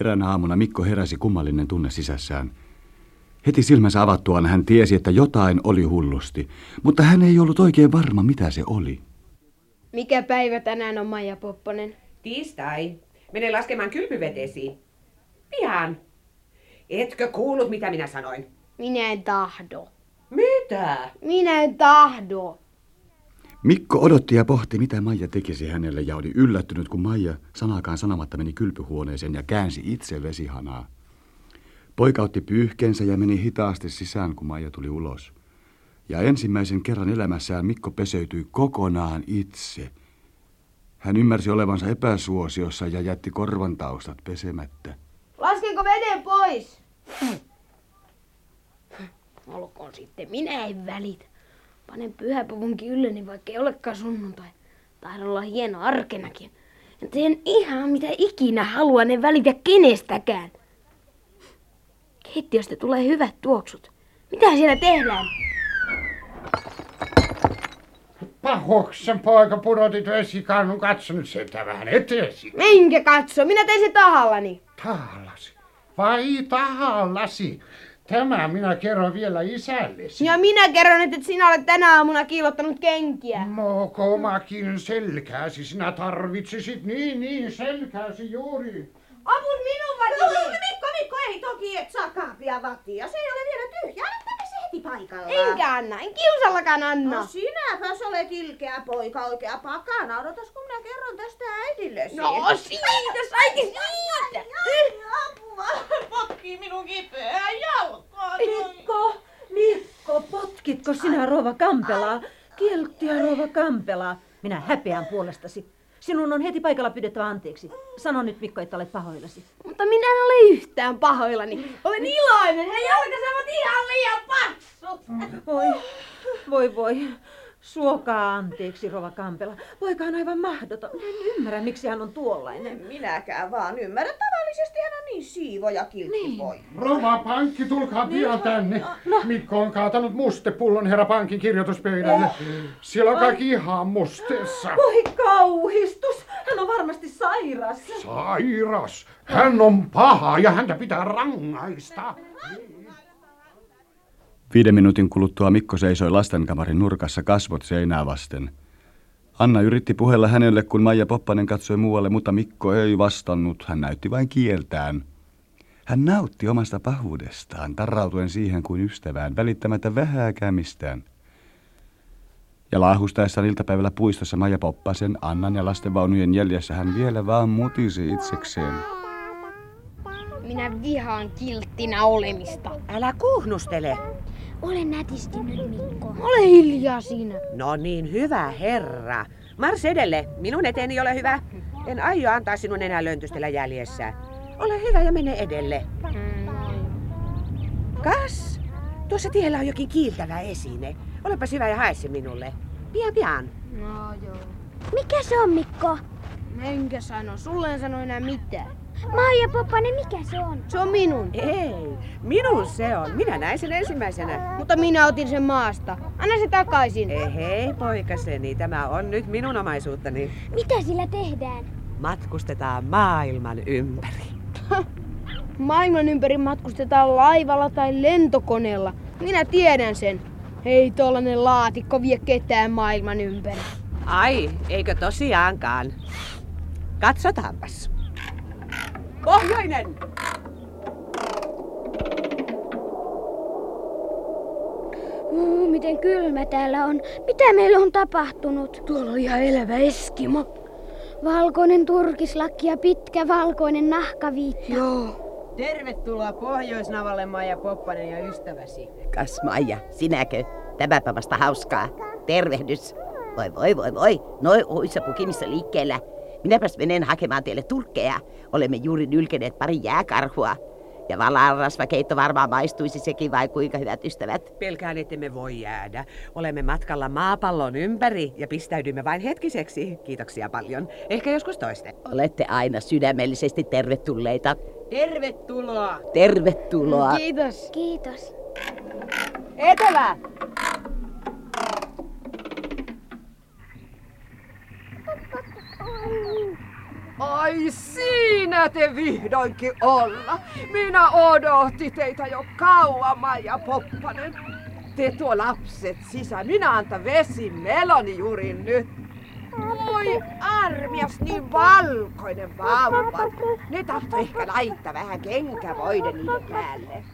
Eräänä aamuna Mikko heräsi kummallinen tunne sisässään. Heti silmänsä avattuaan hän tiesi, että jotain oli hullusti, mutta hän ei ollut oikein varma, mitä se oli. Mikä päivä tänään on Maija Popponen? Tiistai. Mene laskemaan kylpyvetesi. Pian. Etkö kuullut, mitä minä sanoin? Minä en tahdo. Mitä? Minä en tahdo. Mikko odotti ja pohti, mitä Maija tekisi hänelle ja oli yllättynyt, kun Maija sanakaan sanomatta meni kylpyhuoneeseen ja käänsi itse vesihanaa. Poika otti pyyhkeensä ja meni hitaasti sisään, kun Maija tuli ulos. Ja ensimmäisen kerran elämässään Mikko peseytyi kokonaan itse. Hän ymmärsi olevansa epäsuosiossa ja jätti korvan taustat pesemättä. Laskenko veden pois? Olkoon sitten, minä en välitä. Panen pyhäpuvunkin ylleni, vaikka ei olekaan sunnuntai. Tahdon olla hieno arkenakin. Ja teen ihan mitä ikinä haluan, en välitä kenestäkään. Keittiöstä tulee hyvät tuoksut. Mitä siellä tehdään? Pahoksen poika pudotit vesikannun, katso nyt sitä vähän eteesi. Minkä katso? Minä tein se tahallani. Tahallasi. Vai tahallasi? Tämä minä kerron vielä isällesi. Ja minä kerron, että sinä olet tänä aamuna kiilottanut kenkiä. Mokomakin selkääsi sinä tarvitsisit. Niin, niin, selkääsi juuri. Avun minun No, vakini! Mikko, Mikko, ei toki et saa kaapia vattia. Se ei ole vielä tyhjä. Anna se heti paikallaan. Enkä anna, en kiusallakaan anna. No sinäpäs olet ilkeä poika, oikea pakana. Odotas kun minä kerron tästä äidillesi. No siitä, saikin siitä! apua. Potkii minun kipeää jalkaa. Mikko, Mikko, potkitko sinä Rova Kampelaa? Kilttiä Rova Kampelaa. Minä häpeän puolestasi. Sinun on heti paikalla pyydettävä anteeksi. Sano nyt Mikko, että olet pahoillasi. Mutta minä en ole yhtään pahoillani. Olen iloinen, jalkansa ovat ihan liian paksut. Voi, voi, voi. Suokaa anteeksi, Rova Kampela. Poika on aivan mahdoton. En ymmärrä, miksi hän on tuollainen. Minäkään vaan ymmärrä. Tavallisesti hän on niin siivo ja kiltti niin. poika. Rova Pankki, tulkaa pian tänne. Mikko on kaatanut mustepullon herra Pankin kirjoituspöydälle. Siellä on kaikki ihan musteessa. Voi kauhistus! Hän on varmasti sairas. Sairas. Hän on paha ja häntä pitää rangaista. Viiden minuutin kuluttua Mikko seisoi lastenkamarin nurkassa kasvot seinää vasten. Anna yritti puhella hänelle, kun Maija Poppanen katsoi muualle, mutta Mikko ei vastannut. Hän näytti vain kieltään. Hän nautti omasta pahuudestaan, tarrautuen siihen kuin ystävään, välittämättä vähääkään mistään. Ja laahustaessaan iltapäivällä puistossa Maija Poppasen, Annan ja lastenvaunujen jäljessä hän vielä vaan mutisi itsekseen. Minä vihaan kilttinä olemista. Älä kuhnustele. Ole nätisti nyt, Mikko. Ole hiljaa siinä. No niin, hyvä herra. Mars edelle. Minun eteeni ole hyvä. En aio antaa sinun enää löntystellä jäljessä. Ole hyvä ja mene edelle. Kas, tuossa tiellä on jokin kiiltävä esine. Olepa hyvä ja hae se minulle. Pian pian. No joo. Mikä se on, Mikko? Enkä sano, sulle en sano enää mitään. Maija Poppanen, mikä se on? Se on minun. Ei, minun se on. Minä näin sen ensimmäisenä. Mutta minä otin sen maasta. Anna se takaisin. Ei hei, poikaseni, tämä on nyt minun omaisuuttani. Mitä sillä tehdään? Matkustetaan maailman ympäri. Maailman ympäri matkustetaan laivalla tai lentokoneella. Minä tiedän sen. Ei tollanen laatikko vie ketään maailman ympäri. Ai, eikö tosiaankaan? Katsotaanpas. Pohjoinen! Uh, miten kylmä täällä on. Mitä meillä on tapahtunut? Tuolla on ihan elävä Eskimo. Valkoinen turkislakki ja pitkä valkoinen nahkaviitta. Joo. Tervetuloa Pohjoisnavalle Maija Poppanen ja ystäväsi. Kas Maija, sinäkö? Tämäpä vasta hauskaa. Tervehdys. Voi voi voi voi, noi oissa pukimissa liikkeellä. Minäpäs menen hakemaan teille turkkeja. Olemme juuri nylkeneet pari jääkarhua. Ja valarasvakeitto varmaan maistuisi sekin vai kuinka hyvät ystävät? Pelkään, ettemme voi jäädä. Olemme matkalla maapallon ympäri ja pistäydymme vain hetkiseksi. Kiitoksia paljon. Ehkä joskus toiste. Olette aina sydämellisesti tervetulleita. Tervetuloa! Tervetuloa. Kiitos. Kiitos. Etelä! Ai siinä te vihdoinkin olla. Minä odotti teitä jo kauan, Maija Poppanen. Te tuo lapset sisään. Minä anta vesi meloni juuri nyt. Voi armias, niin valkoinen vauva. Ne tahto ehkä laittaa vähän kenkävoiden niiden päälle.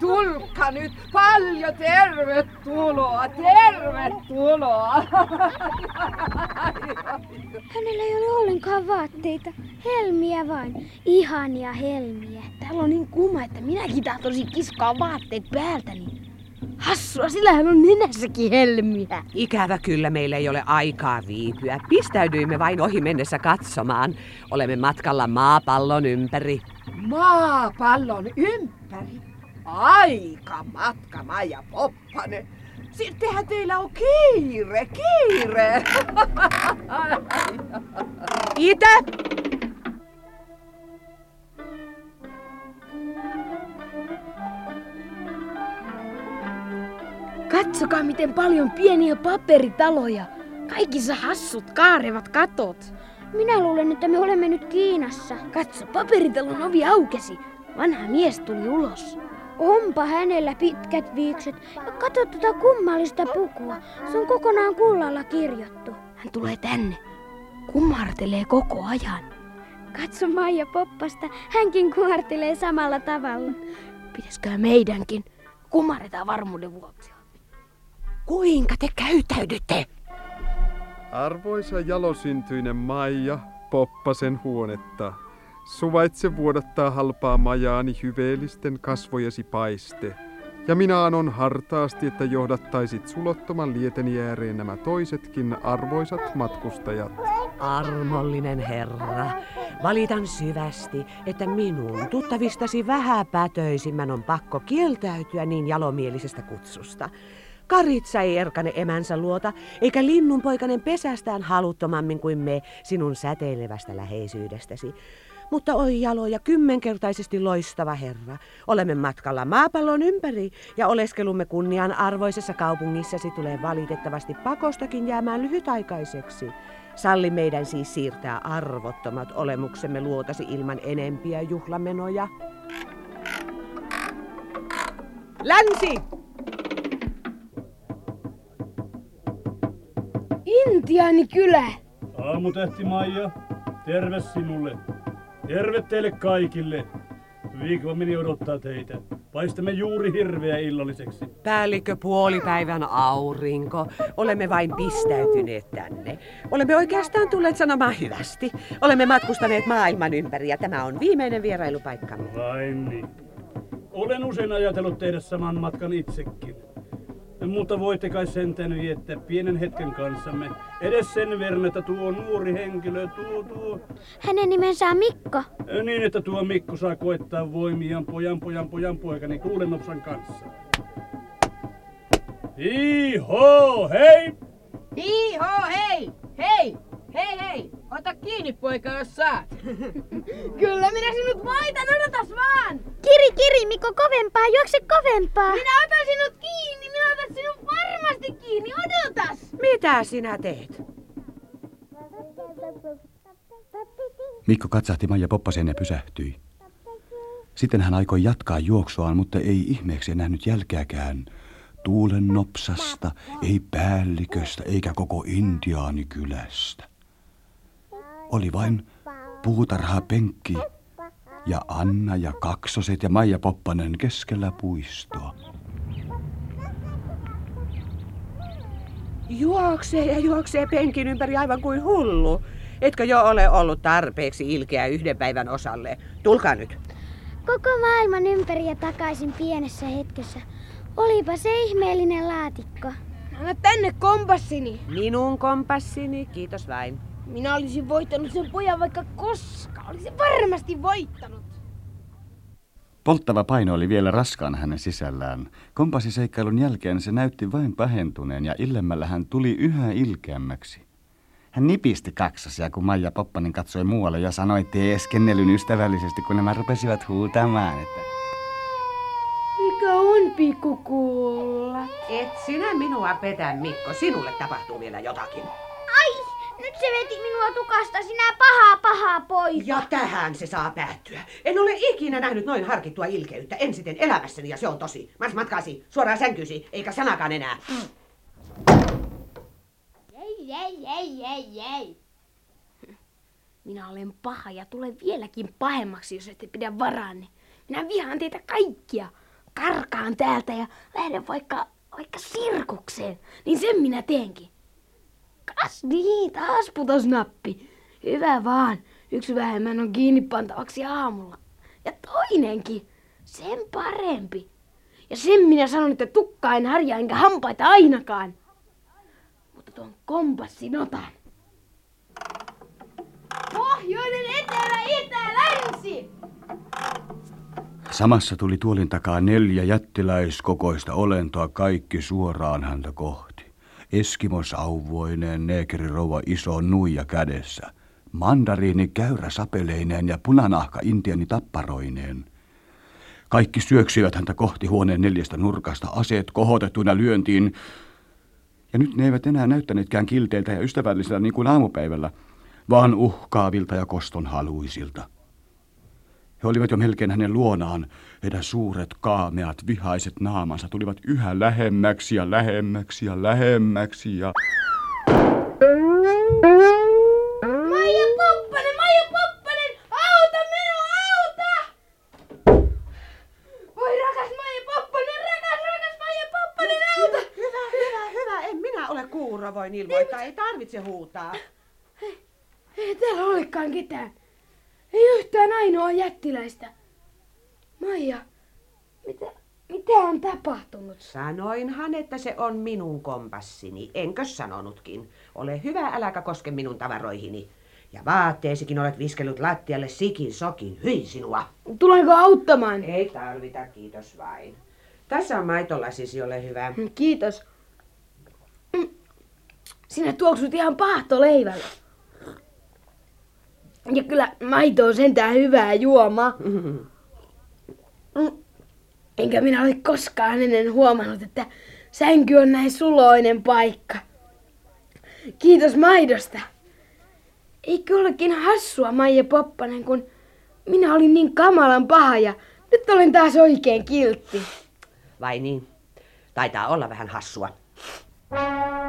Tulkka nyt, paljon tervetuloa, tervetuloa. Hänellä ei ole ollenkaan vaatteita. Helmiä vain. Ihania helmiä. Täällä on niin kuuma, että minäkin tahtoisin kiskoa vaatteet päältäni. Hassua, sillähän on nenässäkin helmiä. Ikävä kyllä meillä ei ole aikaa viipyä. Pistäydyimme vain ohi mennessä katsomaan. Olemme matkalla maapallon ympäri. Maapallon ympäri? Aika matka, Maija Poppanen. Sittenhän teillä on kiire, kiire. Itä! Katsokaa, miten paljon pieniä paperitaloja. Kaikissa hassut kaarevat katot. Minä luulen, että me olemme nyt Kiinassa. Katso, paperitalon ovi aukesi. Vanha mies tuli ulos. Onpa hänellä pitkät viikset. Ja katso tuota kummallista pukua. Se on kokonaan kullalla kirjattu. Hän tulee tänne. Kumartelee koko ajan. Katso Maija Poppasta. Hänkin kumartelee samalla tavalla. Pitäisikö meidänkin? Kumarretaan varmuuden vuoksi. Kuinka te käytäydytte? Arvoisa jalosyntyinen Maija, Poppasen huonetta. Suvaitse vuodattaa halpaa majaani hyveellisten kasvojesi paiste. Ja minä anon hartaasti, että johdattaisit sulottoman lieteni ääreen nämä toisetkin arvoisat matkustajat. Armollinen herra, valitan syvästi, että minun tuttavistasi vähäpätöisimmän on pakko kieltäytyä niin jalomielisestä kutsusta. Karitsa ei erkane emänsä luota, eikä linnunpoikainen pesästään haluttomammin kuin me sinun säteilevästä läheisyydestäsi. Mutta oi jalo ja kymmenkertaisesti loistava herra, olemme matkalla maapallon ympäri ja oleskelumme kunnian arvoisessa kaupungissasi tulee valitettavasti pakostakin jäämään lyhytaikaiseksi. Salli meidän siis siirtää arvottomat olemuksemme luotasi ilman enempiä juhlamenoja. Länsi! Intiaanikylä! Aamutähti Maija, terve sinulle. Terve teille kaikille. Viikomini odottaa teitä. Paistamme juuri hirveä illalliseksi. Päällikkö puolipäivän aurinko. Olemme vain pistäytyneet tänne. Olemme oikeastaan tulleet sanomaan hyvästi. Olemme matkustaneet maailman ympäri ja tämä on viimeinen vierailupaikkamme. Vain niin. Olen usein ajatellut tehdä saman matkan itsekin. Mutta voitte kai sentään viettää pienen hetken kanssamme. Edes sen verran, että tuo nuori henkilö, tuo, tuo... Hänen nimensä on Mikko. Niin, että tuo Mikko saa koettaa voimiaan pojan, pojan, pojan poikani kuulenopsan kanssa. Iho, hei! Iho, hei! Hei! Hei, hei! Ota kiinni, poika, jos saat. Kyllä minä sinut voitan, odotas vaan! Kiri, kiri, Mikko, kovempaa, juokse kovempaa. Minä otan sinut kiinni, minä otan sinut varmasti kiinni, odotas! Mitä sinä teet? Mikko katsahti Maija Poppaseen ja pysähtyi. Sitten hän aikoi jatkaa juoksuaan, mutta ei ihmeeksi nähnyt jälkeäkään. Tuulen nopsasta, ei päälliköstä eikä koko Intiaanikylästä. Oli vain puutarha penkki ja Anna ja kaksoset ja Maija Poppanen keskellä puistoa. Juoksee ja juoksee penkin ympäri aivan kuin hullu. Etkö jo ole ollut tarpeeksi ilkeä yhden päivän osalle? Tulkaa nyt. Koko maailman ympäri ja takaisin pienessä hetkessä. Olipa se ihmeellinen laatikko. Anna tänne kompassini. Minun kompassini, kiitos vain. Minä olisin voittanut sen pojan vaikka koska. Olisin varmasti voittanut. Polttava paino oli vielä raskaan hänen sisällään. Kompassiseikkailun jälkeen se näytti vain pahentuneen ja illemmällä hän tuli yhä ilkeämmäksi. Hän nipisti kaksosia, kun Maija Poppanen katsoi muualle ja sanoi teeskennelyn ystävällisesti, kun nämä rupesivat huutamaan, että... Mikä on pikkukulla? Et sinä minua petä, Mikko. Sinulle tapahtuu vielä jotakin. Nyt se veti minua tukasta, sinä paha, paha poika. Ja tähän se saa päättyä. En ole ikinä nähnyt noin harkittua ilkeyttä. En sitten elämässäni ja se on tosi. Mars matkaasi, suoraan sänkysi, eikä sanakaan enää. Ei, ei, ei, ei, ei. Minä olen paha ja tulen vieläkin pahemmaksi, jos ette pidä varaanne. Minä vihaan teitä kaikkia. Karkaan täältä ja lähden vaikka, vaikka sirkukseen. Niin sen minä teenkin. Kas niin, taas putos nappi. Hyvä vaan. Yksi vähemmän on kiinni pantavaksi aamulla. Ja toinenkin. Sen parempi. Ja sen minä sanon, että tukka en harja enkä hampaita ainakaan. Mutta tuon kompassin otan. Pohjoinen, etelä, itä, länsi! Samassa tuli tuolin takaa neljä jättiläiskokoista olentoa kaikki suoraan häntä kohti. Eskimos auvoineen, neekerirouva iso nuija kädessä. Mandariini käyrä sapeleineen ja punanahka intiani tapparoineen. Kaikki syöksyivät häntä kohti huoneen neljästä nurkasta, aseet kohotettuina lyöntiin. Ja nyt ne eivät enää näyttäneetkään kilteiltä ja ystävällisiltä niin kuin aamupäivällä, vaan uhkaavilta ja kostonhaluisilta. He olivat jo melkein hänen luonaan. Heidän suuret, kaameat, vihaiset naamansa tulivat yhä lähemmäksi ja lähemmäksi ja lähemmäksi ja... Maija Poppanen, Maija Poppanen, auta minua, auta! Voi rakas Maija Poppanen, rakas, rakas Maija Poppanen, auta! Hyvä, hyvä, hyvä. En minä ole kuuro, voin ilmoittaa. Ei tarvitse huutaa. Ei täällä olekaan ketään. Ei yhtään ainoa jättiläistä. Maija, mitä, mitä on tapahtunut? Sanoinhan, että se on minun kompassini. Enkö sanonutkin? Ole hyvä, äläkä koske minun tavaroihini. Ja vaatteesikin olet viskellyt lattialle sikin sokin. Hyi sinua. Tulenko auttamaan? Ei tarvita, kiitos vain. Tässä on maitolasisi, ole hyvä. Kiitos. Mm. Sinä tuoksut ihan pahtoleivällä. Ja kyllä maito on sentään hyvää juomaa. Mm. Enkä minä ole koskaan ennen huomannut, että sänky on näin suloinen paikka. Kiitos maidosta. Eikö olekin hassua, Maija Poppanen, kun minä olin niin kamalan paha ja nyt olen taas oikein kiltti. Vai niin? Taitaa olla vähän hassua. Thank you.